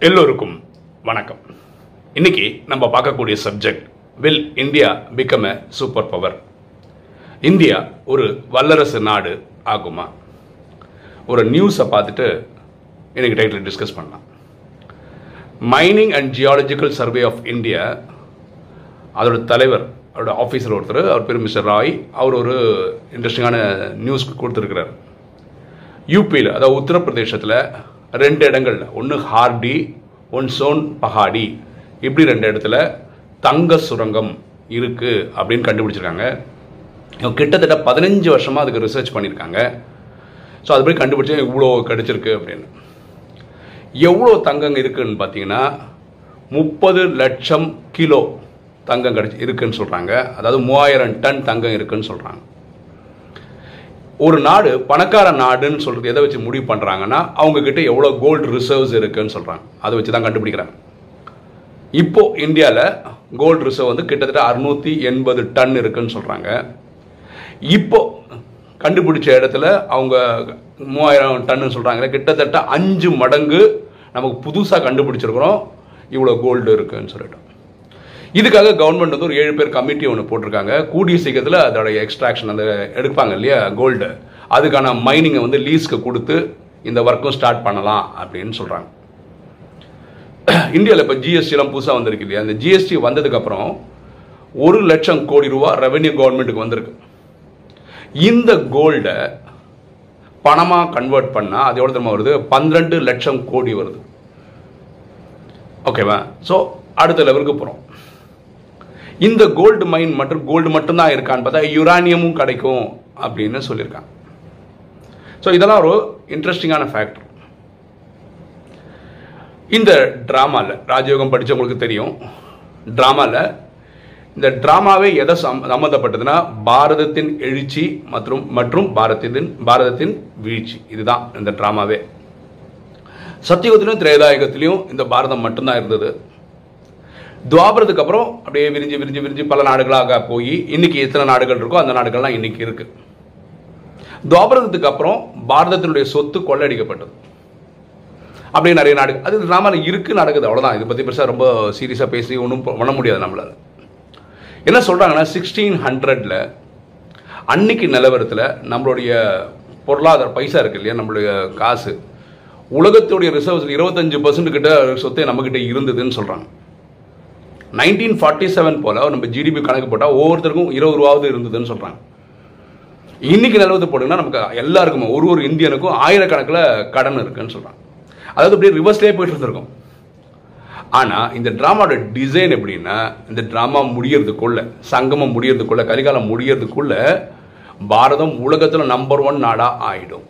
எல்லோருக்கும் வணக்கம். இன்னைக்கு நம்ம பார்க்கக்கூடிய subject will India become a super power India ஒரு வல்லரசு நாடு ஆகுமா? ஒரு நியூஸை பார்த்துட்டு இன்னைக்கு டைட்டில் டிஸ்கஸ் பண்ணலாம். Mining and geological survey of India அதோட தலைவர் அவரோட ஆஃபீஸர் ஒருத்தர் அவர் பேர் மிஸ்டர் ராய் அவர் ஒரு இன்ட்ரெஸ்டிங்கான நியூஸ் கொடுத்துருக்கிறார். யூபியில் அதாவது உத்தரப்பிரதேசத்தில் ரெண்டு இடங்களில். ஒன்று ஹார்டி ஒன் சோன் பஹாடி. இப்படி ரெண்டு இடத்துல தங்க சுரங்கம் இருக்குது அப்படின்னு கண்டுபிடிச்சிருக்காங்க. கிட்டத்தட்ட பதினஞ்சு வருஷமாக அதுக்கு ரிசர்ச் பண்ணியிருக்காங்க ஸோ அது போய் கண்டுபிடிச்சா இவ்வளோ கிடச்சிருக்கு அப்படின்னு. எவ்வளோ தங்கம் இருக்குதுன்னு பார்த்தீங்கன்னா முப்பது லட்சம் கிலோ தங்கம் கிடைச்சி இருக்குன்னு சொல்கிறாங்க அதாவது மூவாயிரம் டன் தங்கம் இருக்குதுன்னு சொல்கிறாங்க ஒரு நாடு பணக்கார நாடுன்னு சொல்றது எதை வச்சு முடிவு பண்ணுறாங்கன்னா அவங்க கிட்ட கோல்டு ரிசர்வ்ஸ் இருக்குன்னு சொல்கிறாங்க அதை வச்சு தான் கண்டுபிடிக்கிறாங்க. இப்போ இந்தியாவில் கோல்டு ரிசர்வ் வந்து கிட்டத்தட்ட அறுநூத்தி எண்பது டன் இருக்குன்னு சொல்கிறாங்க இப்போ கண்டுபிடிச்ச இடத்துல அவங்க மூவாயிரம் டன்னு சொல்கிறாங்க கிட்டத்தட்ட அஞ்சு மடங்கு நமக்கு புதுசாக கண்டுபிடிச்சிருக்கிறோம். இவ்வளோ கோல்டு இருக்குன்னு சொல்லிட்டு. இதுக்காக கவர்மெண்ட் வந்து ஒரு ஏழு பேர் கமிட்டி ஒன்று போட்டிருக்காங்க. கூடிய சீக்கிரத்தில் அதோட எக்ஸ்ட்ராக்ஷன் அந்த எடுப்பாங்க இல்லையா? கோல்டு அதுக்கான மைனிங்கை வந்து லீஸ்க்கு கொடுத்து இந்த ஒர்க்கும் ஸ்டார்ட் பண்ணலாம் அப்படின்னு சொல்கிறாங்க இந்தியாவில் இப்போ ஜிஎஸ்டிலாம் புதுசாக வந்திருக்கு இல்லையா? அந்த ஜிஎஸ்டி வந்ததுக்கப்புறம் ஒரு லட்சம் கோடி ரூபா ரெவென்யூ கவர்மெண்ட்டுக்கு வந்திருக்கு. இந்த கோல்டை பணமாக கன்வெர்ட் பண்ணால் அது எவ்வளோ தெரியுமா வருது? பன்னிரெண்டு லட்சம் கோடி வருது. ஓகேவா ஸோ அடுத்த லெவலுக்கு போகிறோம் இந்த கோல்டு மைன் மற்றும் கோல்டு மட்டும்தான் இருக்கான்னு பார்த்தா யுரானியமும் கிடைக்கும் அப்படின்னு சொல்லியிருக்காங்க. ஸோ இதெல்லாம் ஒரு இன்ட்ரெஸ்டிங்கான ஃபேக்டர் இந்த ட்ராமாவில் ராஜயோகம் படித்தவங்களுக்கு தெரியும். ட்ராமாவில் இந்த ட்ராமாவே எதை சம் சம்மந்தப்பட்டதுன்னா பாரதத்தின் எழுச்சி மற்றும் மற்றும் பாரதத்தின் பாரதத்தின் வீழ்ச்சி. இதுதான் இந்த ட்ராமாவே சத்தியுகத்திலும் திரேதாயுகத்திலையும் இந்த பாரதம் மட்டும்தான் இருந்தது. துவாபரத்துக்கு அப்புறம் அப்படியே விரிஞ்சு விரிஞ்சு விரிஞ்சு பல நாடுகளாக போய் இன்னைக்கு எத்தனை நாடுகள் இருக்கோ அந்த நாடுகள்லாம் இன்னைக்கு இருக்கு. துவாபரத்துக்கு அப்புறம் பாரதத்தினுடைய சொத்து கொள்ளடிக்கப்பட்டது. அப்படியே நிறைய நாடு அது நாம இருக்கு நடக்குது அவ்வளோதான் இதை பற்றி பெருசாக ரொம்ப சீரியஸாக பேசி ஒன்றும் பண்ண முடியாது நம்மளால. என்ன சொல்கிறாங்கன்னா சிக்ஸ்டீன் ஹண்ட்ரடில் அன்னைக்கு நிலவரத்தில் நம்மளுடைய பொருளாதார பைசா இருக்கு இல்லையா நம்மளுடைய காசு. உலகத்துடைய ரிசர்வ்ஸ் இருபத்தஞ்சு பர்சன்ட் கிட்ட சொத்தே நம்மக்கிட்ட இருந்ததுன்னு சொல்கிறாங்க நைன்டீன் ஃபார்ட்டி செவன் போல் நம்ம ஜிடிபி கணக்கு போட்டால் ஒவ்வொருத்தருக்கும் இருபது ரூபாவது இருந்ததுன்னு சொல்கிறாங்க இன்னைக்கு நிலவரத்தை போட்டிங்கன்னா நமக்கு எல்லாருக்குமே ஒரு ஒரு இந்தியனுக்கும் ஆயிரக்கணக்கில் கடன் இருக்குன்னு சொல்கிறாங்க அதாவது அப்படியே ரிவர்ஸ்லேயே போயிட்டு இருந்திருக்கும். ஆனால் இந்த ட்ராமாவோட டிசைன் எப்படின்னா இந்த ட்ராமா முடியறதுக்குள்ள சங்கமம் முடியறதுக்குள்ள கரிகாலம் முடியறதுக்குள்ள பாரதம் உலகத்தில் நம்பர் ஒன் நாடாக ஆயிடும்.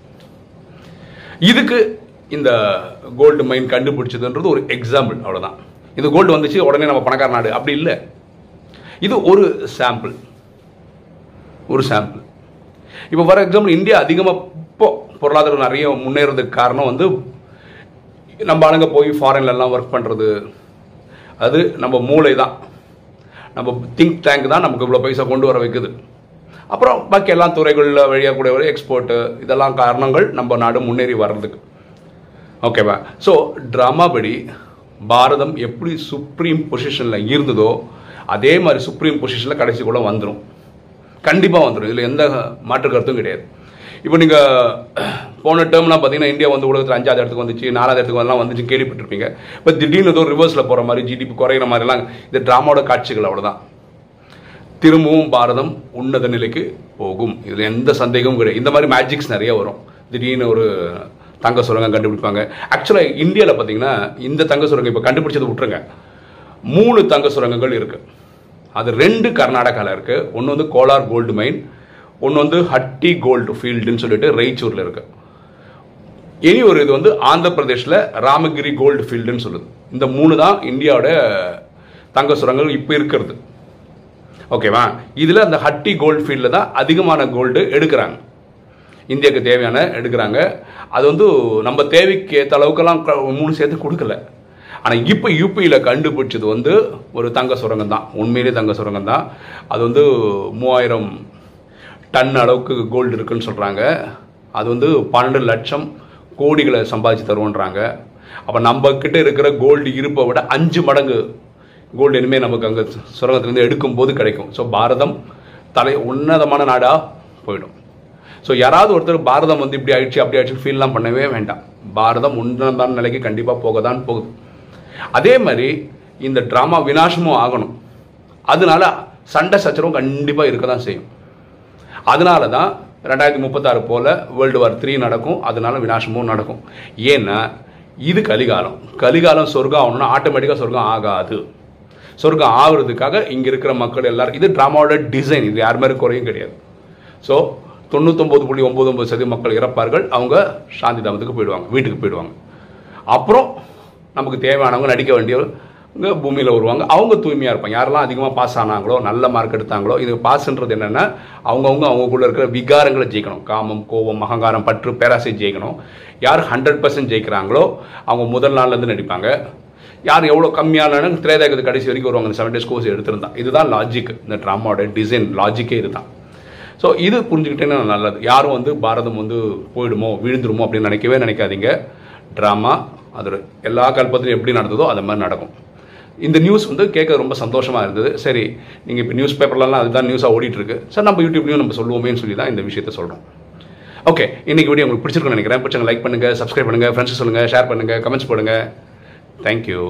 இதுக்கு இந்த கோல்டு மைன் கண்டுபிடிச்சதுன்றது ஒரு எக்ஸாம்பிள் அவ்வளோதான் இது கோல்டு வந்துச்சு உடனே நம்ம பணக்கார நாடு. அப்படி இல்லை. இது ஒரு சாம்பிள் ஒரு சாம்பிள் இப்போ ஃபார் எக்ஸாம்பிள் இந்தியா அதிகமாக இப்போ பொருளாதாரம் நிறைய முன்னேறதுக்கு காரணம் வந்து நம்ம ஆளுங்க போய் ஃபாரின்லலாம் ஒர்க் பண்ணுறது அது நம்ம மூளை தான். நம்ம திங்க் டேங்க் தான் நமக்கு இவ்வளோ பைசா கொண்டு வர வைக்குது. அப்புறம் பாக்கி எல்லாம் துறைகளில் வழியாக கூடிய ஒரு எக்ஸ்போர்ட்டு இதெல்லாம் காரணங்கள் நம்ம நாடு முன்னேறி வர்றதுக்கு. ஓகேவா ஸோ ட்ராமா படி பாரதம் எப்படி சுப்ரீம் பொசிஷனில் இருந்ததோ அதே மாதிரி சுப்ரீம் பொசிஷனில் கடைசிக்குள்ள வந்துடும் கண்டிப்பாக வந்துடும் இதில் எந்த மாற்று கருத்தும் கிடையாது. இப்போ நீங்கள் போன டேர்ம்லாம் பார்த்தீங்கன்னா இந்தியா வந்து உலகத்தில் அஞ்சாவது இடத்துக்கு வந்துச்சு நாலாவது இடத்துக்கு வரலாம் வந்துச்சு கேள்விப்பட்டிருப்பீங்க. இப்போ திடீர்னு ஏதோ ரிவர்ஸில் போகிற மாதிரி ஜிடிபி குறையிற மாதிரிலாம் இந்த ட்ராமாவோட காட்சிகள் அவ்வளோதான் திரும்பவும் பாரதம் உன்னத நிலைக்கு போகும். இதில் எந்த சந்தேகமும் கிடையாது. இந்த மாதிரி மேஜிக்ஸ் நிறைய வரும். திடீர்னு ஒரு தங்க சுரங்கம் கண்டுபிடிப்பாங்க. ஆக்சுவலாக இந்தியாவில் பார்த்தீங்கன்னா இந்த தங்க சுரங்கம் இப்போ கண்டுபிடிச்சது விட்டுருங்க. மூணு தங்க சுரங்கங்கள் இருக்கு. அது ரெண்டு கர்நாடகாவில் இருக்கு. ஒன்று வந்து கோலார் கோல்டு மைன் ஒன்று வந்து ஹட்டி கோல்டு ஃபீல்டுன்னு சொல்லிட்டு ரெய்ச்சூரில் இருக்கு. இனி ஒரு இது வந்து ஆந்திர பிரதேஷில் ராமகிரி கோல்டு ஃபீல்டுன்னு சொல்லுது. இந்த மூணு தான் இந்தியாவோட தங்க சுரங்கங்கள் இப்போ இருக்கிறது. ஓகேவா? இதில் அந்த ஹட்டி கோல்டு ஃபீல்டில் தான் அதிகமான கோல்டு எடுக்கிறாங்க. இந்தியாவுக்கு தேவையான எடுக்கிறாங்க. அது வந்து நம்ம தேவைக்கு ஏற்ற அளவுக்கெல்லாம் மூணு சேர்த்து கொடுக்கல. ஆனால் இப்போ யூபியில் கண்டுபிடிச்சது வந்து ஒரு தங்க சுரங்கம் தான். உண்மையிலே தங்க சுரங்கம் தான். அது வந்து மூவாயிரம் டன் அளவுக்கு கோல்டு இருக்குன்னு சொல்கிறாங்க அது வந்து பன்னெண்டு லட்சம் கோடிகளை சம்பாதிச்சு தருவோன்றாங்க. அப்போ நம்ம இருக்கிற கோல்டு இருப்பை விட அஞ்சு மடங்கு கோல்டு இனிமேல் நமக்கு அங்கே சுரங்கத்திலேருந்து எடுக்கும் போது கிடைக்கும். ஸோ பாரதம் தலை உன்னதமான நாடாக போயிடும். ஸோ யாராவது ஒருத்தர் பாரதம் வந்து இப்படி ஆயிடுச்சு அப்படி ஆயிடுச்சு ஃபீல்லாம் பண்ணவே வேண்டாம். பாரதம் உன்னதமான நிலைக்கு கண்டிப்பாக போக தான் போகுது. அதே மாதிரி இந்த ட்ராமா விநாசமும் ஆகணும். அதனால சண்டை சச்சரவும் கண்டிப்பாக இருக்க தான் செய்யும். அதனால தான் ரெண்டாயிரத்தி முப்பத்தாறு போல் வேர்ல்டு வார் த்ரீ நடக்கும் அதனால விநாசமும் நடக்கும். ஏன்னா இது கலிகாலம். கலிகாலம் சொர்க்கம் ஆகணும்னா ஆட்டோமேட்டிக்காக சொர்க்கம் ஆகாது. சொர்க்கம் ஆகுறதுக்காக இங்கே இருக்கிற மக்கள் எல்லாரும் இது ட்ராமாவோட டிசைன் இது யார் மாதிரி குறையும் கிடையாது. ஸோ தொண்ணூத்தொம்பது புள்ளி ஒம்பது ஒம்பது சதவீதம் மக்கள் இறப்பார்கள். அவங்க சாந்தி தாமத்துக்கு போயிடுவாங்க வீட்டுக்கு போயிடுவாங்க. அப்புறம் நமக்கு தேவையானவங்க நடிக்க வேண்டியவங்க பூமியில் வருவாங்க. அவங்க தூய்மையாக இருப்பாங்க. யாரெல்லாம் அதிகமாக பாஸ் ஆனாங்களோ நல்ல மார்க் எடுத்தாங்களோ இது பாஸ்ன்றது என்னென்னா அவங்கவுங்க அவங்களுக்குள்ள இருக்கிற விகாரங்களை ஜெயிக்கணும். காமம் கோபம் அகங்காரம் பற்று பேராசை ஜெயிக்கணும். யார் ஹண்ட்ரட் பர்சன்ட் ஜெயிக்கிறாங்களோ அவங்க முதல் நாள்லேருந்து நடிப்பாங்க. யார் எவ்வளோ கம்மியான திரேதாயகத்து கடைசி வரைக்கும் வருவாங்க. செவன் டேஸ் கோர்ஸ் எடுத்திருந்தான். இதுதான் லாஜிக் இந்த ட்ராமாவோட டிசைன் லாஜிக்கே இதுதான். ஸோ இது புரிஞ்சுக்கிட்டேன்னா நல்லது. யாரும் வந்து பாரதம் வந்து போயிடுமோ விழுந்துருமோ அப்படின்னு நினைக்கவே நினைக்காதீங்க. ட்ராமா அது எல்லா கல்பத்திலும் எப்படி நடந்ததோ அது மாதிரி நடக்கும். இந்த நியூஸ் வந்து கேட்க ரொம்ப சந்தோஷமாக இருந்தது. சரி நீங்கள் இப்போ நியூஸ் பேப்பர்லலாம் அதுதான் நியூஸாக ஓடிட்டுருக்கு. சார் நம்ம யூடியூப்லையும் நம்ம சொல்லுவோமேன்னு சொல்லி தான் இந்த விஷயத்த சொல்கிறோம் ஓகே இன்றைக்கி வீடியோ உங்களுக்கு பிடிச்சிருக்குன்னு நினைக்கிறேன். பிடிச்சவங்க லைக் பண்ணுங்கள் சப்ஸ்கிரைப் பண்ணுங்கள் ஃப்ரெண்ட்ஸ் சொல்லுங்கள் ஷேர் பண்ணுங்கள் கமெண்ட்ஸ் பண்ணுங்கள் தேங்க்யூ